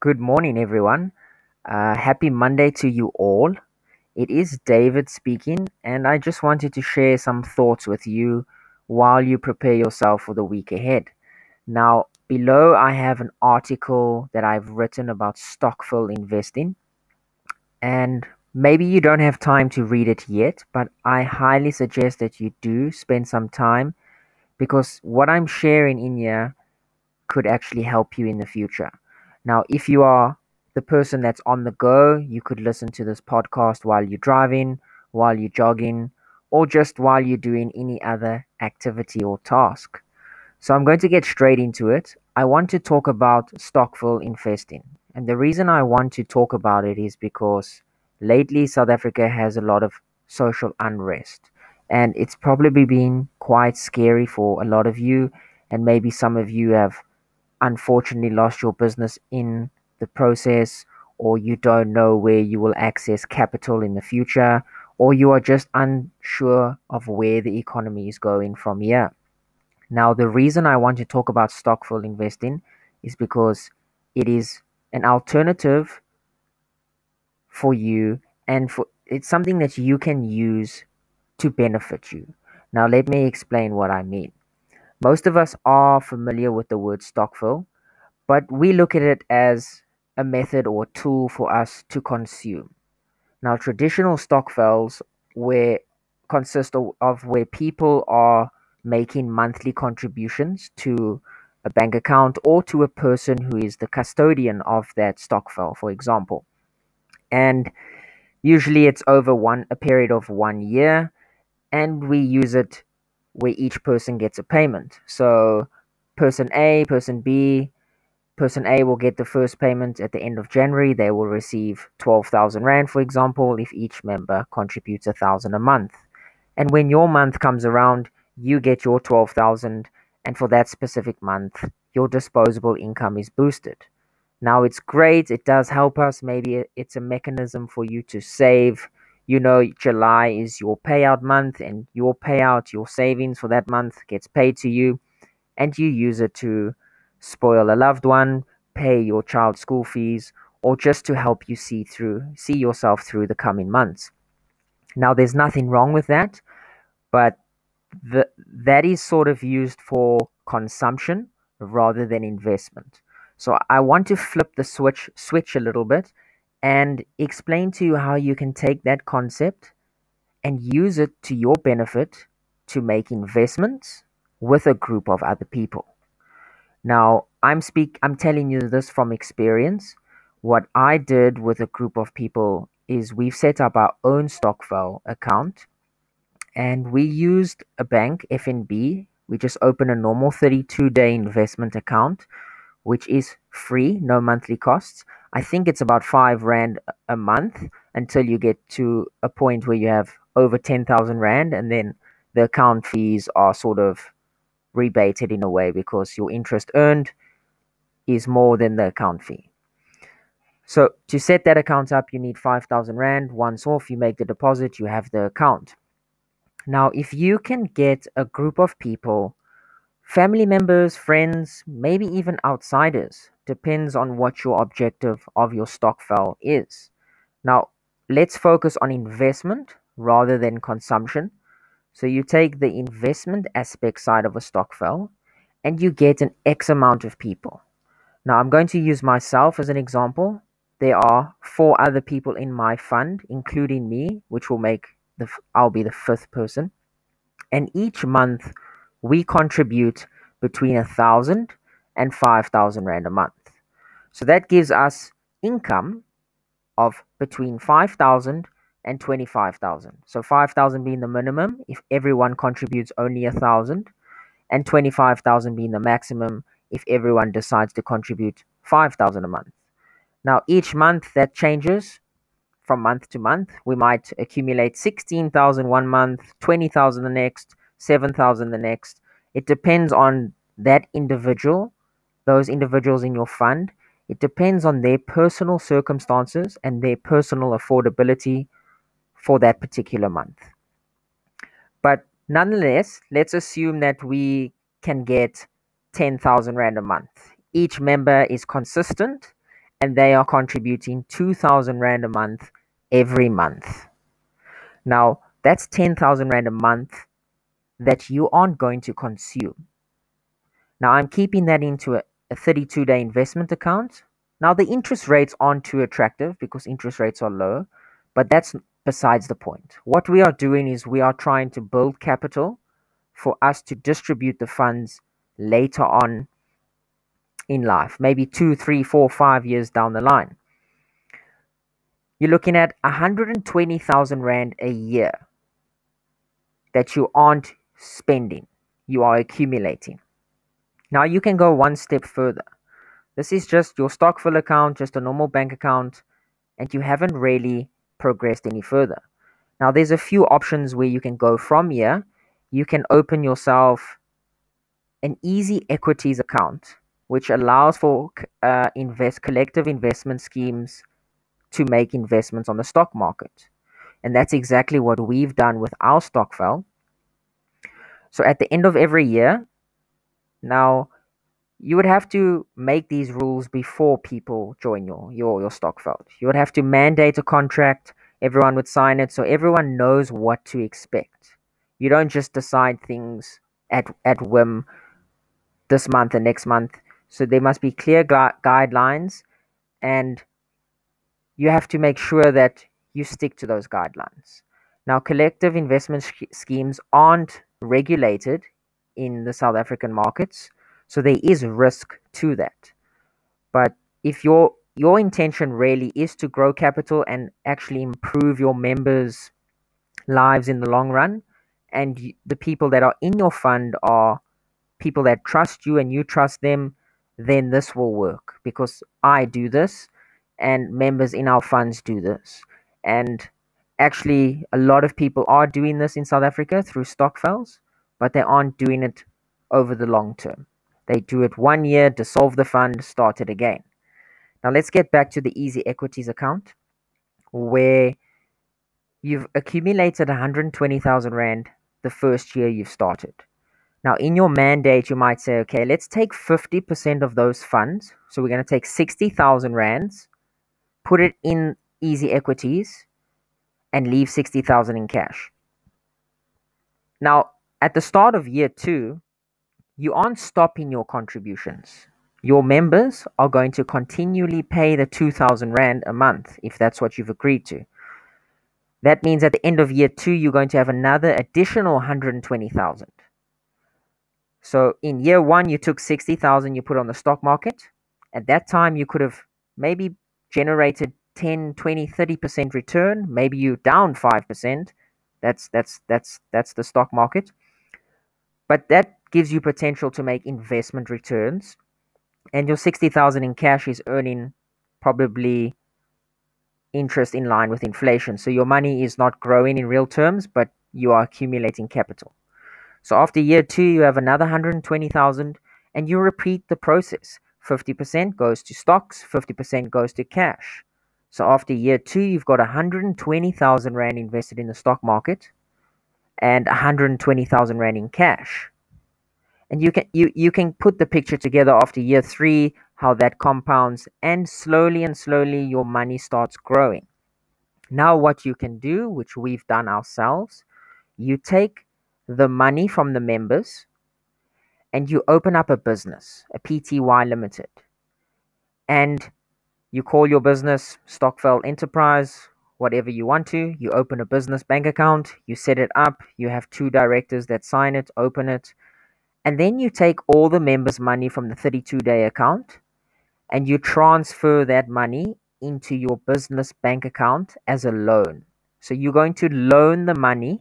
Good morning, everyone. Uh, happy Monday to you all. It is David speaking, and I just wanted to share some thoughts with you while you prepare yourself for the week ahead. Now, below, I have an article that I've written about Stokvel investing, and maybe you don't have time to read it yet, but I highly suggest that you do spend some time because what I'm sharing in here could actually help you in the future. Now, if you are the person that's on the go, you could listen to this podcast while you're driving, while you're jogging, or just while you're doing any other activity or task. So, I'm going to get straight into it. I want to talk about Stokvel investing. And the reason I want to talk about it is because lately South Africa has a lot of social unrest. And it's probably been quite scary for a lot of you. And maybe some of you have unfortunately lost your business in the process, or you don't know where you will access capital in the future, or you are just unsure of where the economy is going from here. Now, the reason I want to talk about Stokvel investing is because it is an alternative for you and for it's something that you can use to benefit you. Now, let me explain what I mean. Most of us are familiar with the word Stokvel, but we look at it as a method or tool for us to consume. Now, traditional stokvels where consist of, where people are making monthly contributions to a bank account or to a person who is the custodian of that stokvel, for example. And usually it's over one a period of one year, and we use it where each person gets a payment. So person A, person B, person A will get the first payment at the end of January. They will receive 12,000 Rand, for example, if each member contributes a thousand a month. And when your month comes around, you get your 12,000 and for that specific month, your disposable income is boosted. Now it's great, it does help us. Maybe it's a mechanism for you to save you know July is your payout month and your payout, your savings for that month gets paid to you and you use it to spoil a loved one, pay your child's school fees, or just to help you see through see yourself through the coming months. Now there's nothing wrong with that, but the, that is sort of used for consumption rather than investment. So I want to flip the switch switch a little bit and explain to you how you can take that concept and use it to your benefit to make investments with a group of other people. Now, I'm speak I'm telling you this from experience. What I did with a group of people is we've set up our own Stokvel account and we used a bank, FNB. We just opened a normal 32 day investment account, which is free, no monthly costs. I think it's about five rand a month until you get to a point where you have over 10,000 rand, and then the account fees are sort of rebated in a way because your interest earned is more than the account fee. So to set that account up, you need 5,000 Rand. Once off, you make the deposit, you have the account. Now, if you can get a group of people, family members, friends, maybe even outsiders, depends on what your objective of your Stokvel is. Now, let's focus on investment rather than consumption. So you take the investment aspect side of a Stokvel and you get an X amount of people. Now, I'm going to use myself as an example. There are four other people in my fund, including me, which will make the I'll be the fifth person. And each month, we contribute between a thousand and five thousand rand a month. So that gives us income of between five thousand and twenty-five thousand. So 5,000 being the minimum if everyone contributes only a thousand, and twenty-five thousand and being the maximum if everyone decides to contribute 5,000 a month. Now each month that changes from month to month. We might accumulate 16,000 one month, 20,000 the next, 7,000 the next. It depends on that individual, those individuals in your fund. It depends on their personal circumstances and their personal affordability for that particular month. But nonetheless, let's assume that we can get 10,000 Rand a month. Each member is consistent and they are contributing 2000 rand a month every month. Now, that's 10,000 rand a month that you aren't going to consume. Now, I'm keeping that into a, a 32 day investment account. Now, the interest rates aren't too attractive because interest rates are low, but that's besides the point. What we are doing is we are trying to build capital for us to distribute the funds later on in life, maybe two, three, four, five years down the line. You're looking at 120,000 Rand a year that you aren't spending, you are accumulating. Now you can go one step further. This is just your Stokvel account, just a normal bank account, and you haven't really progressed any further. Now there's a few options where you can go from here. You can open yourself an easy equities account which allows for uh, invest collective investment schemes to make investments on the stock market. And that's exactly what we've done with our Stokvel. So at the end of every year, now you would have to make these rules before people join your your your stock Stokvel. You would have to mandate a contract. Everyone would sign it, so everyone knows what to expect. You don't just decide things at at whim this month and next month. So there must be clear gu- guidelines, and you have to make sure that you stick to those guidelines. Now, collective investment sh- schemes aren't regulated in the South African markets, so there is risk to that. But if your your intention really is to grow capital and actually improve your members' lives in the long run, and the people that are in your fund are people that trust you and you trust them, then this will work because I do this and members in our funds do this. And actually, a lot of people are doing this in South Africa through stock Stokvels, but they aren't doing it over the long term. They do it one year, dissolve the fund, start it again. Now, let's get back to the Easy Equities account where you've accumulated 120,000 Rand the first year you've started. Now, in your mandate, you might say, okay, let's take 50% of those funds. So we're going to take 60,000 rands, put it in easy equities, and leave 60,000 in cash. Now, at the start of year two, you aren't stopping your contributions. Your members are going to continually pay the 2,000 Rand a month if that's what you've agreed to. That means at the end of year two, you're going to have another additional 120,000. So in year one, you took 60,000 you put on the stock market. At that time, you could have maybe generated 10, 20, 30% return. Maybe you're down 5%. That's, that's, that's, that's the stock market. But that gives you potential to make investment returns. And your 60,000 in cash is earning probably interest in line with inflation. So your money is not growing in real terms, but you are accumulating capital. So after year two, you have another 120,000 and you repeat the process. 50% goes to stocks, 50% goes to cash. So after year two, you've got 120,000 Rand invested in the stock market and 120,000 Rand in cash. And you can you, you can put the picture together after year three, how that compounds, and slowly and slowly your money starts growing. Now what you can do, which we've done ourselves, you take the money from the members and you open up a business, a PTY Limited, and you call your business Stokvel Enterprise, whatever you want to. You open a business bank account, you set it up, you have two directors that sign it, open it, and then you take all the members' money from the 32 day account and you transfer that money into your business bank account as a loan. So you're going to loan the money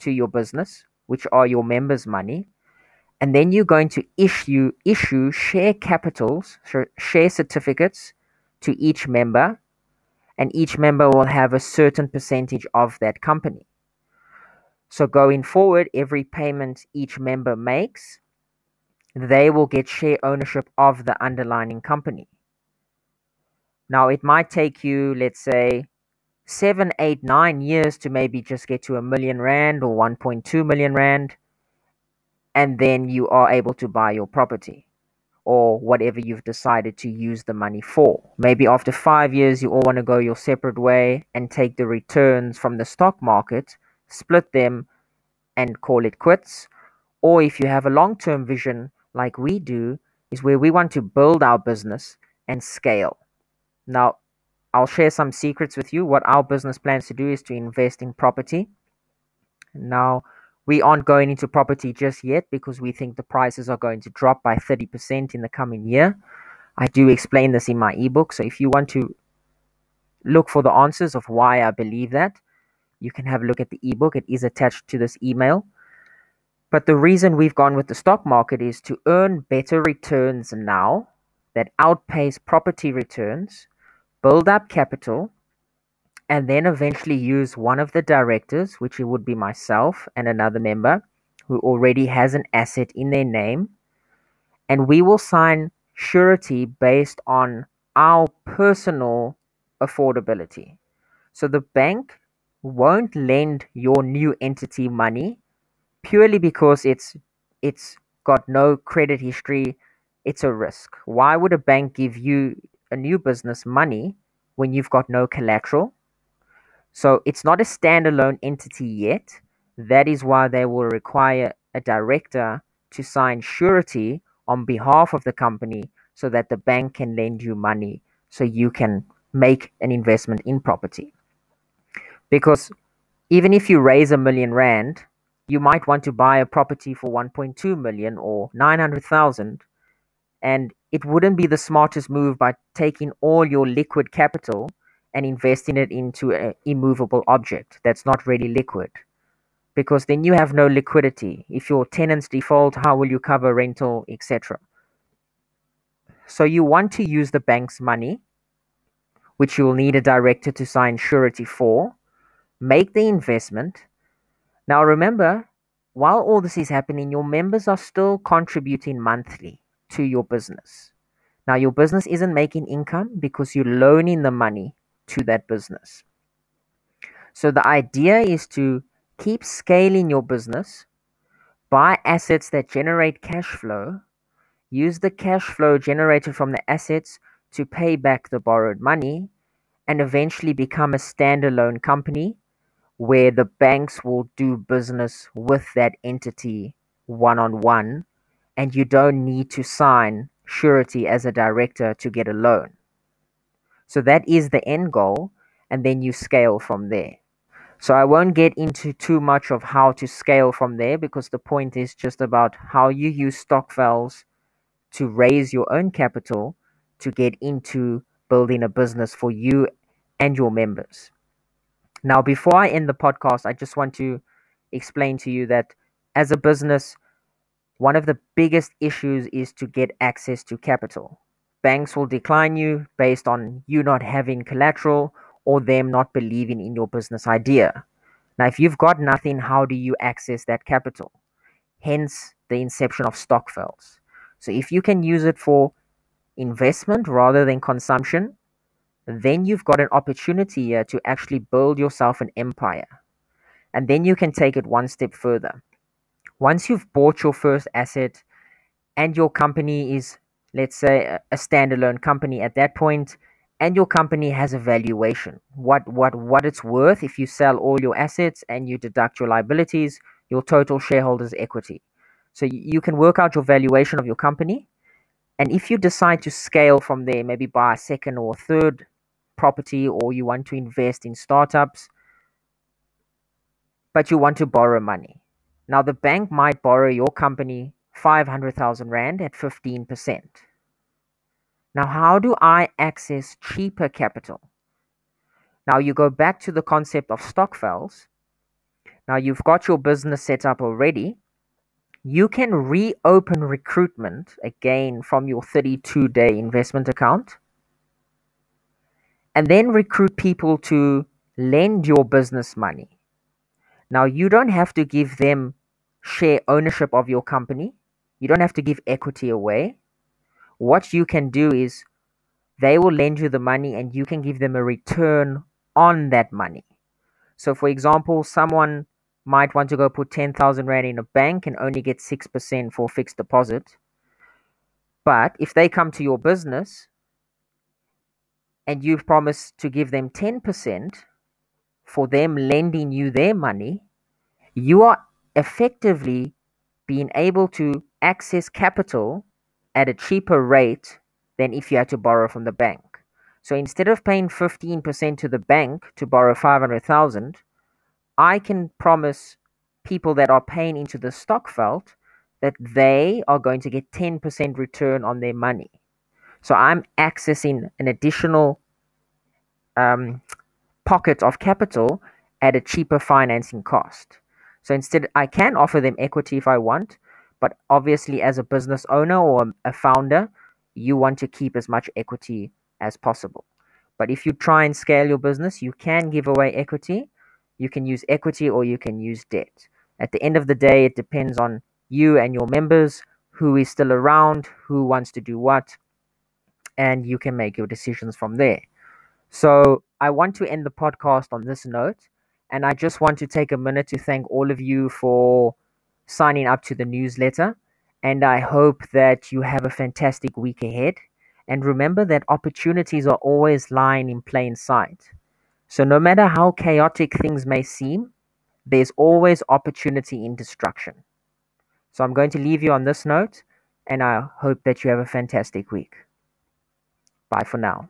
to your business, which are your members' money, and then you're going to issue issue share capitals, share certificates to each member, and each member will have a certain percentage of that company. So going forward, every payment each member makes, they will get share ownership of the underlying company. Now, it might take you, let's say, seven, eight, nine years to maybe just get to a million rand or 1.2 million rand, and then you are able to buy your property. Or whatever you've decided to use the money for. Maybe after five years, you all want to go your separate way and take the returns from the stock market, split them, and call it quits. Or if you have a long term vision like we do, is where we want to build our business and scale. Now, I'll share some secrets with you. What our business plans to do is to invest in property. Now, we aren't going into property just yet because we think the prices are going to drop by 30% in the coming year. I do explain this in my ebook. So if you want to look for the answers of why I believe that, you can have a look at the ebook. It is attached to this email. But the reason we've gone with the stock market is to earn better returns now that outpace property returns, build up capital, and then eventually use one of the directors, which would be myself and another member who already has an asset in their name. And we will sign surety based on our personal affordability. So the bank won't lend your new entity money purely because it's it's got no credit history, it's a risk. Why would a bank give you a new business money when you've got no collateral? So it's not a standalone entity yet. That is why they will require a director to sign surety on behalf of the company so that the bank can lend you money so you can make an investment in property. Because even if you raise a million rand, you might want to buy a property for 1.2 million or 900,000 and it wouldn't be the smartest move by taking all your liquid capital and investing it into an immovable object that's not really liquid. Because then you have no liquidity. If your tenants default, how will you cover rental, etc.? So you want to use the bank's money, which you will need a director to sign surety for, make the investment. Now remember, while all this is happening, your members are still contributing monthly to your business. Now, your business isn't making income because you're loaning the money to that business. So the idea is to keep scaling your business, buy assets that generate cash flow, use the cash flow generated from the assets to pay back the borrowed money, and eventually become a standalone company where the banks will do business with that entity one on one, and you don't need to sign surety as a director to get a loan. So that is the end goal, and then you scale from there. So I won't get into too much of how to scale from there because the point is just about how you use stokvels to raise your own capital to get into building a business for you and your members. Now, before I end the podcast, I just want to explain to you that as a business, one of the biggest issues is to get access to capital. Banks will decline you based on you not having collateral or them not believing in your business idea. Now, if you've got nothing, how do you access that capital? Hence the inception of stock stokvels. So, if you can use it for investment rather than consumption, then you've got an opportunity here to actually build yourself an empire. And then you can take it one step further. Once you've bought your first asset and your company is let's say a, a standalone company at that point and your company has a valuation. What what what it's worth if you sell all your assets and you deduct your liabilities your total shareholders equity. So you can work out your valuation of your company and if you decide to scale from there maybe buy a second or third property or you want to invest in startups but you want to borrow money. Now the bank might borrow your company 500,000 Rand at 15%. Now, how do I access cheaper capital? Now, you go back to the concept of stokvels. Now, you've got your business set up already. You can reopen recruitment again from your 32 day investment account and then recruit people to lend your business money. Now, you don't have to give them share ownership of your company. You don't have to give equity away. What you can do is they will lend you the money and you can give them a return on that money. So, for example, someone might want to go put 10,000 Rand in a bank and only get 6% for fixed deposit. But if they come to your business and you've promised to give them 10% for them lending you their money, you are effectively being able to access capital at a cheaper rate than if you had to borrow from the bank. So instead of paying 15% to the bank to borrow 500,000, I can promise people that are paying into the stokvel that they are going to get 10% return on their money. So I'm accessing an additional um, pocket of capital at a cheaper financing cost. So instead, I can offer them equity if I want, but obviously, as a business owner or a founder, you want to keep as much equity as possible. But if you try and scale your business, you can give away equity. You can use equity or you can use debt. At the end of the day, it depends on you and your members, who is still around, who wants to do what, and you can make your decisions from there. So I want to end the podcast on this note. And I just want to take a minute to thank all of you for signing up to the newsletter. And I hope that you have a fantastic week ahead. And remember that opportunities are always lying in plain sight. So no matter how chaotic things may seem, there's always opportunity in destruction. So I'm going to leave you on this note, and I hope that you have a fantastic week. Bye for now.